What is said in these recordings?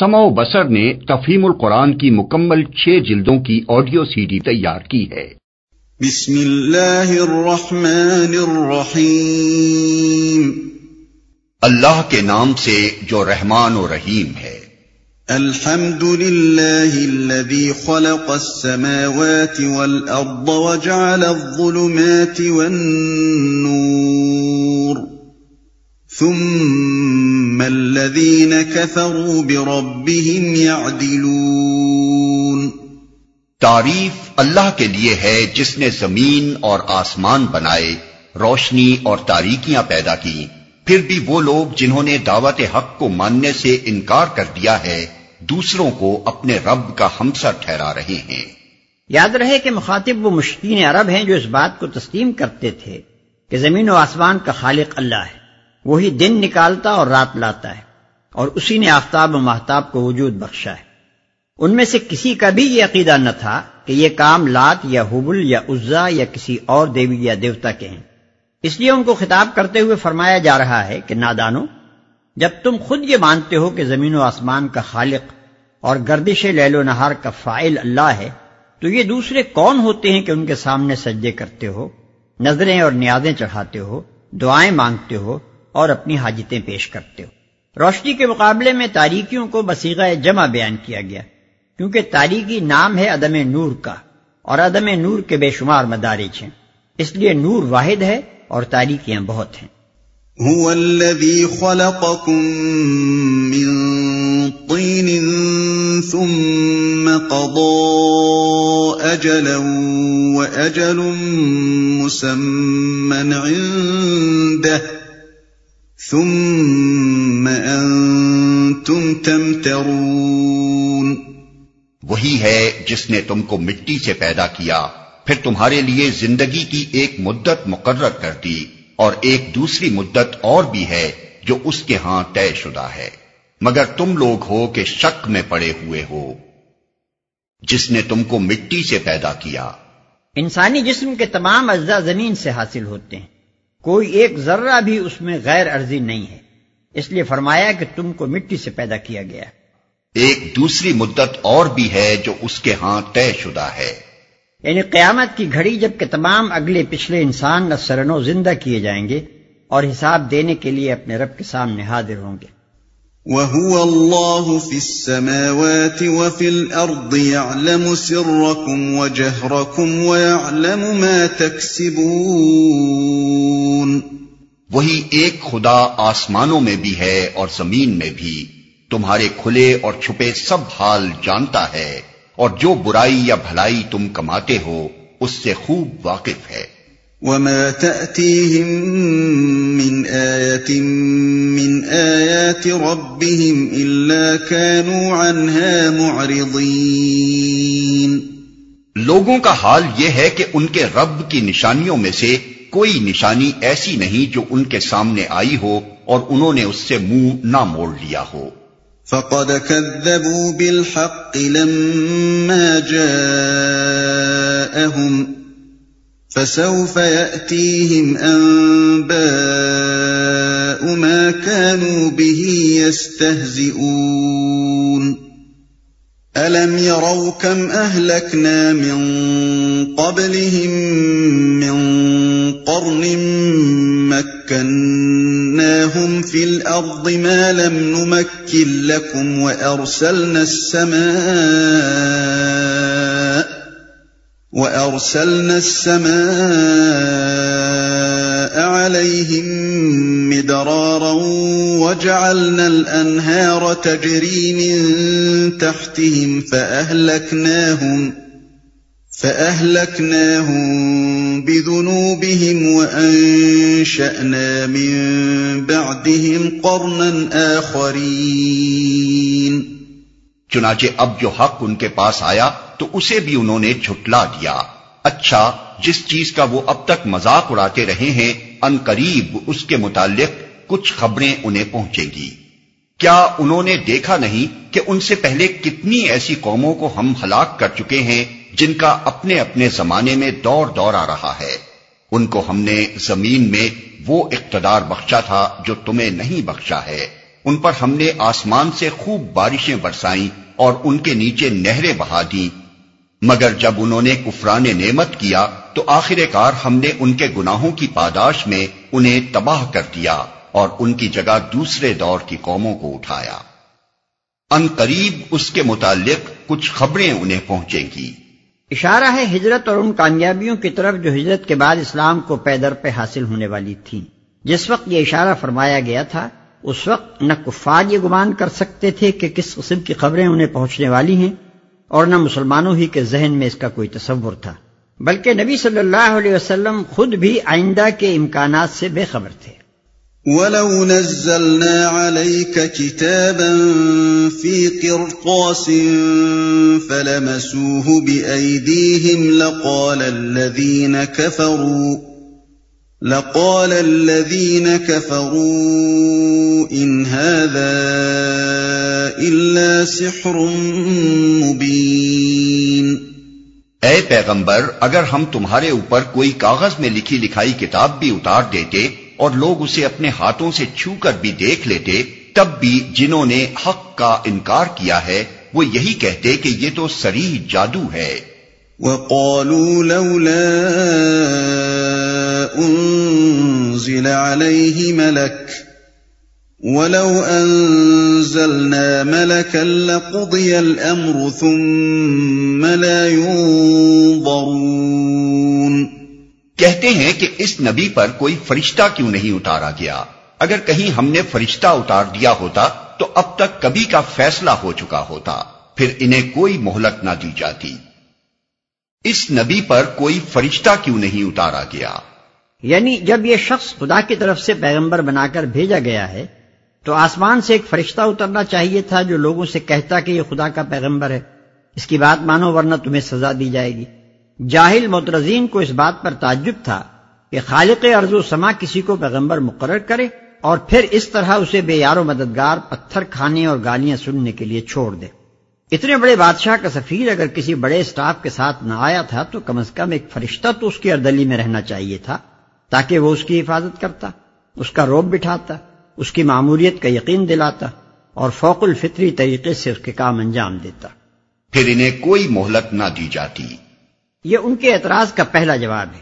سمو بسر نے تفہیم القرآن کی مکمل چھ جلدوں کی آڈیو سی ڈی تیار کی ہے۔ بسم اللہ الرحمن الرحیم۔ اللہ کے نام سے جو رحمان و رحیم ہے۔ الحمد للہ الذي خلق السماوات والارض وجعل الظلمات والنور۔ ثم الذين كفروا بربهم يعدلون تعریف اللہ کے لیے ہے جس نے زمین اور آسمان بنائے روشنی اور تاریکیاں پیدا کی پھر بھی وہ لوگ جنہوں نے دعوت حق کو ماننے سے انکار کر دیا ہے دوسروں کو اپنے رب کا ہمسر ٹھہرا رہے ہیں۔ یاد رہے کہ مخاطب وہ مشکین عرب ہیں جو اس بات کو تسلیم کرتے تھے کہ زمین و آسمان کا خالق اللہ ہے۔ وہی دن نکالتا اور رات لاتا ہے اور اسی نے آفتاب و محتاب کو وجود بخشا ہے۔ ان میں سے کسی کا بھی یہ عقیدہ نہ تھا کہ یہ کام لات یا حبل یا عزا یا کسی اور دیوی یا دیوتا کے ہیں۔ اس لیے ان کو خطاب کرتے ہوئے فرمایا جا رہا ہے کہ نادانو، جب تم خود یہ مانتے ہو کہ زمین و آسمان کا خالق اور گردش لیل و نہار کا فائل اللہ ہے، تو یہ دوسرے کون ہوتے ہیں کہ ان کے سامنے سجدے کرتے ہو، نظریں اور نیازیں چڑھاتے ہو، دعائیں مانگتے ہو اور اپنی حاجتیں پیش کرتے ہو۔ روشنی کے مقابلے میں تاریکیوں کو بسیغہ جمع بیان کیا گیا، کیونکہ تاریکی نام ہے عدم نور کا، اور عدم نور کے بے شمار مدارج ہیں۔ اس لیے نور واحد ہے اور تاریکیاں بہت ہیں۔ هو الذي خلقكم من طين ثم قضى أجلا وأجل مسمى عنده ثم انتم تمترون۔ وہی ہے جس نے تم کو مٹی سے پیدا کیا پھر تمہارے لیے زندگی کی ایک مدت مقرر کر دی اور ایک دوسری مدت اور بھی ہے جو اس کے ہاں طے شدہ ہے۔ مگر تم لوگ ہو کہ شک میں پڑے ہوئے ہو۔ جس نے تم کو مٹی سے پیدا کیا۔ انسانی جسم کے تمام اجزاء زمین سے حاصل ہوتے ہیں۔ کوئی ایک ذرہ بھی اس میں غیر عرضی نہیں ہے۔ اس لیے فرمایا کہ تم کو مٹی سے پیدا کیا گیا۔ ایک دوسری مدت اور بھی ہے جو اس کے ہاں طے شدہ ہے۔ یعنی قیامت کی گھڑی جبکہ تمام اگلے پچھلے انسان نہ سرنو زندہ کیے جائیں گے اور حساب دینے کے لیے اپنے رب کے سامنے حاضر ہوں گے۔ وهو الله في السماوات وفي الأرض يعلم سركم وجهركم ويعلم ما تكسبون۔ وہی ایک خدا آسمانوں میں بھی ہے اور زمین میں بھی۔ تمہارے کھلے اور چھپے سب حال جانتا ہے اور جو برائی یا بھلائی تم کماتے ہو اس سے خوب واقف ہے۔ وما تأتيهم من آية من آيات ربهم إلا كانوا عنها معرضين۔ لوگوں کا حال یہ ہے کہ ان کے رب کی نشانیوں میں سے کوئی نشانی ایسی نہیں جو ان کے سامنے آئی ہو اور انہوں نے اس سے منہ نہ موڑ لیا ہو۔ فقد كذبوا بالحق لما جاءهم فسوف يأتيهم أنباء ما كانوا به يستهزئون ألم يروا كم أهلكنا من قبلهم من قرن مكناهم في الأرض ما لم نمكن لكم وأرسلنا السماء وأرسلنا السماء عليهم مدرارا وجعلنا الأنهار تجري من تحتهم فأهلكناهم فأهلكناهم بذنوبهم وأنشأنا من بعدهم قرنا آخرين. چنانچہ اب جو حق ان کے پاس آیا تو اسے بھی انہوں نے جھٹلا دیا۔ اچھا جس چیز کا وہ اب تک مذاق اڑاتے رہے ہیں، ان قریب اس کے متعلق کچھ خبریں انہیں پہنچے گی۔ کیا انہوں نے دیکھا نہیں کہ ان سے پہلے کتنی ایسی قوموں کو ہم ہلاک کر چکے ہیں جن کا اپنے اپنے زمانے میں دور دور آ رہا ہے؟ ان کو ہم نے زمین میں وہ اقتدار بخشا تھا جو تمہیں نہیں بخشا ہے۔ ان پر ہم نے آسمان سے خوب بارشیں برسائیں اور ان کے نیچے نہریں بہا دیں۔ مگر جب انہوں نے کفران نعمت کیا تو آخر کار ہم نے ان کے گناہوں کی پاداش میں انہیں تباہ کر دیا۔ اور ان کی جگہ دوسرے دور کی قوموں کو اٹھایا۔ ان قریب اس کے متعلق کچھ خبریں انہیں پہنچیں گی۔ اشارہ ہے ہجرت اور ان کامیابیوں کی طرف جو ہجرت کے بعد اسلام کو پیدر پہ حاصل ہونے والی تھی جس وقت یہ اشارہ فرمایا گیا تھا، اس وقت نہ کفار یہ گمان کر سکتے تھے کہ کس قسم کی خبریں انہیں پہنچنے والی ہیں اور نہ مسلمانوں ہی کے ذہن میں اس کا کوئی تصور تھا، بلکہ نبی صلی اللہ علیہ وسلم خود بھی آئندہ کے امکانات سے بے خبر تھے۔ وَلَوْ نَزَّلْنَا عَلَيْكَ كِتَابًا فِي قِرْطَاسٍ فَلَمَسُوهُ بِأَيْدِيهِمْ لَقَالَ الَّذِينَ كَفَرُوا لقال الذين كفروا إن هذا إلا سحر مبين اے پیغمبر، اگر ہم تمہارے اوپر کوئی کاغذ میں لکھی لکھائی کتاب بھی اتار دیتے اور لوگ اسے اپنے ہاتھوں سے چھو کر بھی دیکھ لیتے، تب بھی جنہوں نے حق کا انکار کیا ہے، وہ یہی کہتے کہ یہ تو سریح جادو ہے۔ وقالوا لولا انزل عليه ملك، ولو انزلنا ملكا لقضي الامر ثم لا ينظرون۔ کہتے ہیں کہ اس نبی پر کوئی فرشتہ کیوں نہیں اتارا گیا؟ اگر کہیں ہم نے فرشتہ اتار دیا ہوتا، تو اب تک کبھی کا فیصلہ ہو چکا ہوتا، پھر انہیں کوئی مہلت نہ دی جاتی۔ اس نبی پر کوئی فرشتہ کیوں نہیں اتارا گیا؟ یعنی جب یہ شخص خدا کی طرف سے پیغمبر بنا کر بھیجا گیا ہے، تو آسمان سے ایک فرشتہ اترنا چاہیے تھا جو لوگوں سے کہتا کہ یہ خدا کا پیغمبر ہے۔ اس کی بات مانو ورنہ تمہیں سزا دی جائے گی۔ جاہل مترزین کو اس بات پر تعجب تھا کہ خالق ارض و سما کسی کو پیغمبر مقرر کرے اور پھر اس طرح اسے بے یار و مددگار پتھر کھانے اور گالیاں سننے کے لیے چھوڑ دے۔ اتنے بڑے بادشاہ کا سفیر اگر کسی بڑے اسٹاف کے ساتھ نہ آیا تھا تو کم از کم ایک فرشتہ تو اس کی اردلی میں رہنا چاہیے تھا تاکہ وہ اس کی حفاظت کرتا، اس کا روب بٹھاتا، اس کی معمولیت کا یقین دلاتا اور فوق الفطری طریقے سے اس کے کام انجام دیتا۔ پھر انہیں کوئی مہلت نہ دی جاتی۔ یہ ان کے اعتراض کا پہلا جواب ہے۔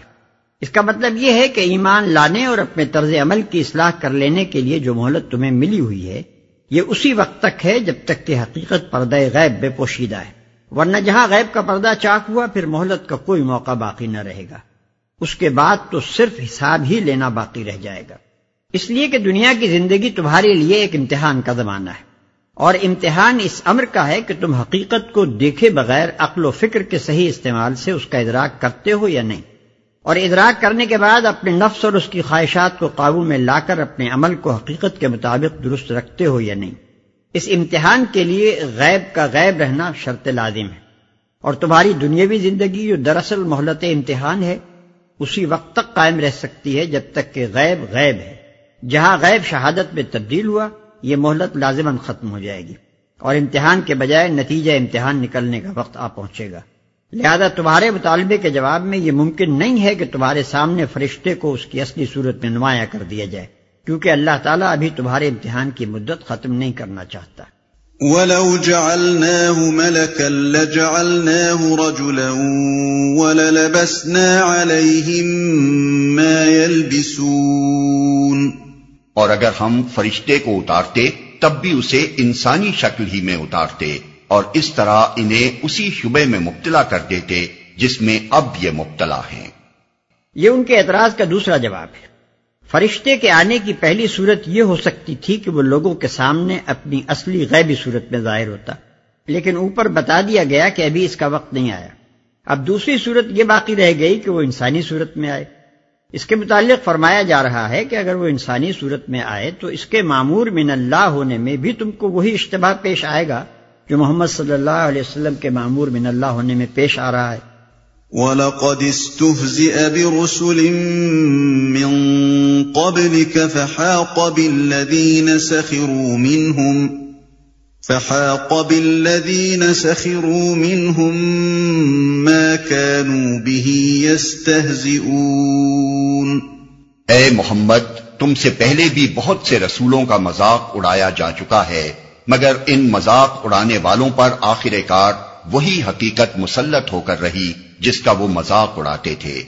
اس کا مطلب یہ ہے کہ ایمان لانے اور اپنے طرز عمل کی اصلاح کر لینے کے لیے جو مہلت تمہیں ملی ہوئی ہے، یہ اسی وقت تک ہے جب تک کہ حقیقت پردہ غیب بے پوشیدہ ہے۔ ورنہ جہاں غیب کا پردہ چاک ہوا، پھر مہلت کا کوئی موقع باقی نہ رہے گا۔ اس کے بعد تو صرف حساب ہی لینا باقی رہ جائے گا۔ اس لیے کہ دنیا کی زندگی تمہارے لیے ایک امتحان کا زمانہ ہے۔ اور امتحان اس امر کا ہے کہ تم حقیقت کو دیکھے بغیر عقل و فکر کے صحیح استعمال سے اس کا ادراک کرتے ہو یا نہیں۔ اور ادراک کرنے کے بعد اپنے نفس اور اس کی خواہشات کو قابو میں لا کر اپنے عمل کو حقیقت کے مطابق درست رکھتے ہو یا نہیں۔ اس امتحان کے لیے غیب کا غیب رہنا شرط لازم ہے۔ اور تمہاری دنیاوی زندگی جو دراصل مہلت امتحان ہے، اسی وقت تک قائم رہ سکتی ہے جب تک کہ غیب غیب ہے۔ جہاں غیب شہادت میں تبدیل ہوا یہ مہلت لازمن ختم ہو جائے گی اور امتحان کے بجائے نتیجہ امتحان نکلنے کا وقت آ پہنچے گا۔ لہذا تمہارے مطالبے کے جواب میں یہ ممکن نہیں ہے کہ تمہارے سامنے فرشتے کو اس کی اصلی صورت میں نمایاں کر دیا جائے، کیونکہ اللہ تعالیٰ ابھی تمہارے امتحان کی مدت ختم نہیں کرنا چاہتا۔ وَلَوْ جَعَلْنَاهُ مَلَكًا لَجَعَلْنَاهُ رَجُلًا وَلَلَبَسْنَا عَلَيْهِمْ مَا يَلْبِسُونَ۔ اور اگر ہم فرشتے کو اتارتے، تب بھی اسے انسانی شکل ہی میں اتارتے اور اس طرح انہیں اسی شبے میں مبتلا کر دیتے جس میں اب یہ مبتلا ہیں۔ یہ ان کے اعتراض کا دوسرا جواب ہے۔ فرشتے کے آنے کی پہلی صورت یہ ہو سکتی تھی کہ وہ لوگوں کے سامنے اپنی اصلی غیبی صورت میں ظاہر ہوتا۔ لیکن اوپر بتا دیا گیا کہ ابھی اس کا وقت نہیں آیا۔ اب دوسری صورت یہ باقی رہ گئی کہ وہ انسانی صورت میں آئے۔ اس کے متعلق فرمایا جا رہا ہے کہ اگر وہ انسانی صورت میں آئے تو اس کے معمور من اللہ ہونے میں بھی تم کو وہی اشتباہ پیش آئے گا جو محمد صلی اللہ علیہ وسلم کے معمور من اللہ ہونے میں پیش آ رہا ہے۔ وَلَقَدِ اسْتُهْزِئَ بِرُسُلٍ مِّن قَبْلِكَ فَحَاقَ بِالَّذِينَ سَخِرُوا مِنْهُمْ فَحَاقَ بِالَّذِينَ سَخِرُوا مِنْهُمْ ما كانوا به يستهزئون۔ اے محمد، تم سے پہلے بھی بہت سے رسولوں کا مذاق اڑایا جا چکا ہے، مگر ان مذاق اڑانے والوں پر آخر کار وہی حقیقت مسلط ہو کر رہی، جس کا وہ مذاق اڑاتے تھے۔